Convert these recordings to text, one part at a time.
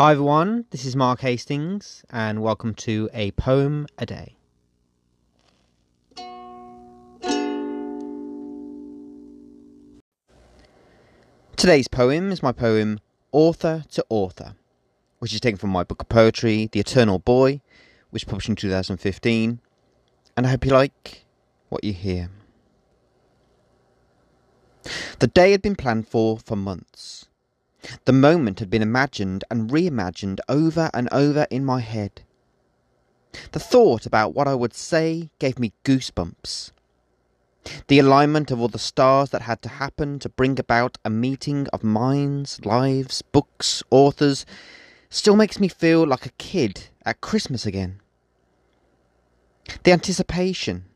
Hi everyone, this is Mark Hastings, and welcome to A Poem a Day. Today's poem is my poem Author to Author, which is taken from my book of poetry, The Eternal Boy, which was published in 2015, and I hope you like what you hear. The day had been planned for for months. The moment had been imagined and reimagined over and over in my head. The thought about what I would say gave me goosebumps. The alignment of all the stars that had to happen to bring about a meeting of minds, lives, books, authors still makes me feel like a kid at Christmas again. The anticipation,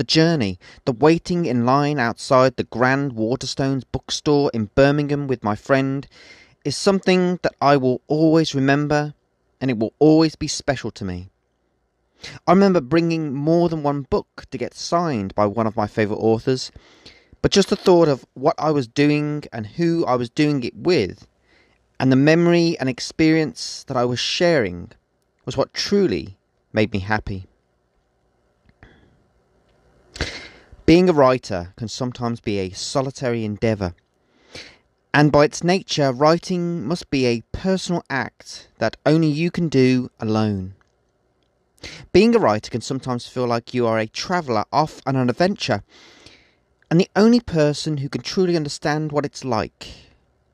the journey, the waiting in line outside the Grand Waterstones bookstore in Birmingham with my friend is something that I will always remember and it will always be special to me. I remember bringing more than one book to get signed by one of my favourite authors, but just the thought of what I was doing and who I was doing it with, and the memory and experience that I was sharing was what truly made me happy. Being a writer can sometimes be a solitary endeavour, and by its nature, writing must be a personal act that only you can do alone. Being a writer can sometimes feel like you are a traveller off on an adventure, and the only person who can truly understand what it's like,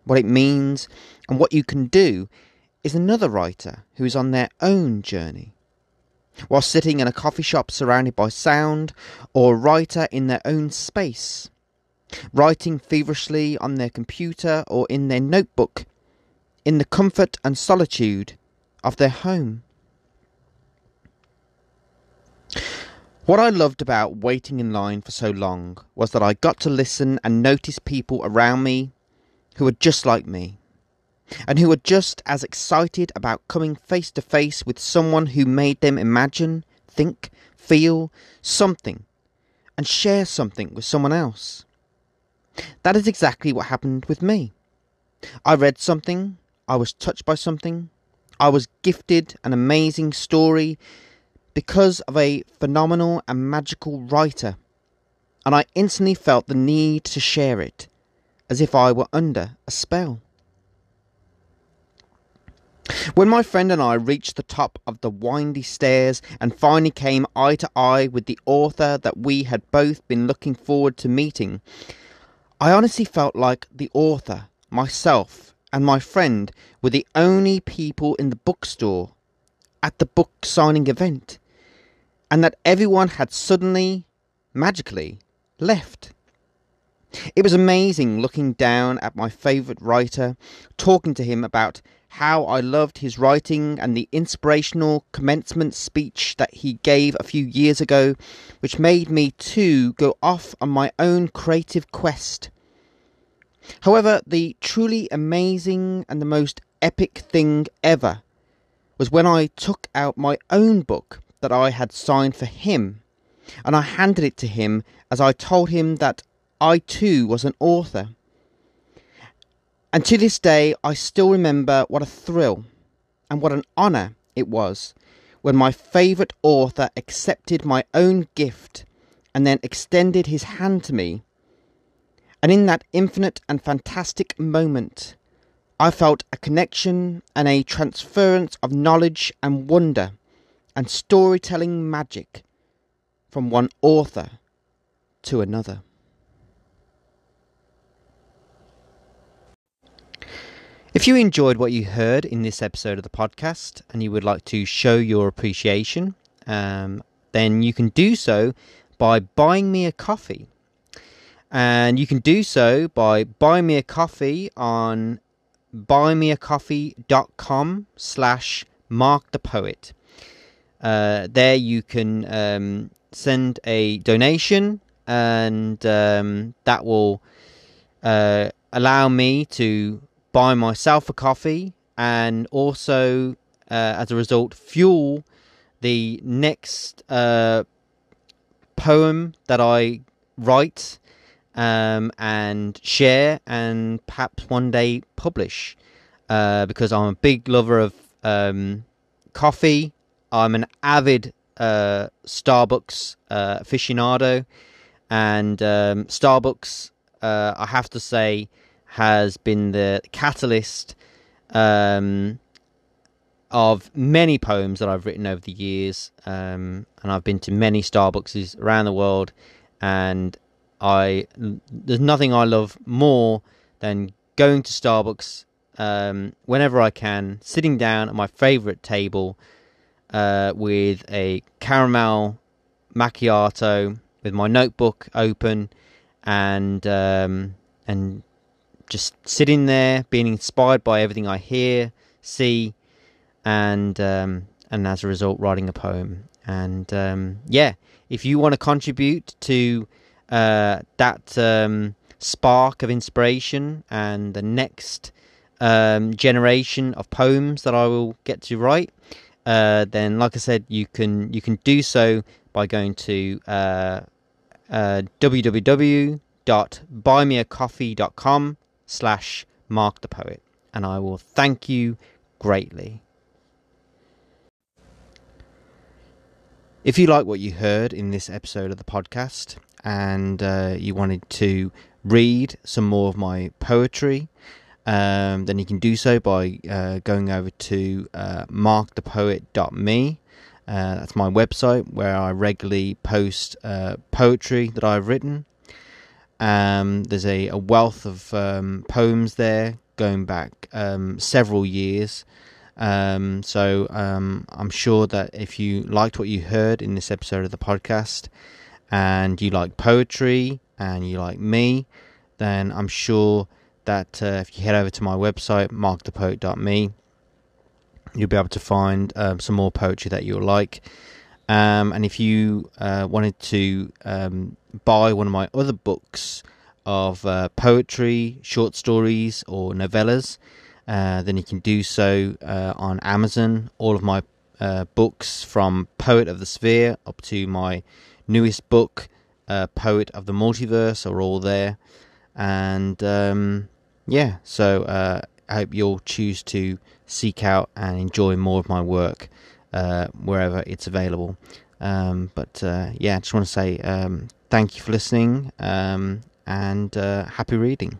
what it means, and what you can do is another writer who is on their own journey while sitting in a coffee shop surrounded by sound, or a writer in their own space, writing feverishly on their computer or in their notebook, in the comfort and solitude of their home. What I loved about waiting in line for so long was that I got to listen and notice people around me who were just like me and who are just as excited about coming face to face with someone who made them imagine, think, feel something, and share something with someone else. That is exactly what happened with me. I read something, I was touched by something, I was gifted an amazing story because of a phenomenal and magical writer, and I instantly felt the need to share it, as if I were under a spell. When my friend and I reached the top of the windy stairs and finally came eye to eye with the author that we had both been looking forward to meeting, I honestly felt like the author, myself, and my friend were the only people in the bookstore at the book signing event, and that everyone had suddenly, magically, left. It was amazing looking down at my favourite writer, talking to him about how I loved his writing and the inspirational commencement speech that he gave a few years ago, which made me too go off on my own creative quest. However, the truly amazing and the most epic thing ever was when I took out my own book that I had signed for him and I handed it to him as I told him that I too was an author. And to this day, I still remember what a thrill and what an honour it was when my favourite author accepted my own gift and then extended his hand to me. And in that infinite and fantastic moment, I felt a connection and a transference of knowledge and wonder and storytelling magic from one author to another. If you enjoyed what you heard in this episode of the podcast and you would like to show your appreciation, um, then you can do so by buying me a coffee. And you can do so by buying me a coffee on buymeacoffee.com slash mark the poet. Uh, there you can um, send a donation and um, that will uh, allow me to buy myself a coffee and also, uh, as a result, fuel the next uh, poem that I write um, and share and perhaps one day publish. uh, because I'm a big lover of um, coffee. I'm an avid uh, Starbucks uh, aficionado, and um, Starbucks, uh, I have to say, has been the catalyst um, of many poems that I've written over the years. Um, and I've been to many Starbucks around the world, and I there's nothing I love more than going to Starbucks um, whenever I can, sitting down at my favorite table uh, with a caramel macchiato, with my notebook open, and um, and just sitting there, being inspired by everything I hear, see, and um, and as a result, writing a poem. And um, yeah, if you want to contribute to uh, that um, spark of inspiration and the next um, generation of poems that I will get to write, uh, then like I said, you can you can do so by going to uh, uh, www.buymeacoffee.com slash mark the poet and I will thank you greatly. If you like what you heard in this episode of the podcast and uh, you wanted to read some more of my poetry, um, then you can do so by uh, going over to uh, markthepoet.me. Uh, that's my website where I regularly post uh, poetry that I've written. Um, there's a, a, wealth of um, poems there going back um, several years. Um, so um, I'm sure that if you liked what you heard in this episode of the podcast and you like poetry and you like me, then I'm sure that uh, if you head over to my website, markthepoet.me, you'll be able to find um, some more poetry that you'll like. And if you uh, wanted to buy one of my other books of uh, poetry, short stories, or novellas, uh, then you can do so uh, on Amazon. All of my uh, books from Poet of the Sphere up to my newest book, uh, Poet of the Multiverse, are all there. And um, yeah, so I hope you'll choose to seek out and enjoy more of my work wherever it's available. Um, but yeah, I just want to say um, thank you for listening um, and happy reading.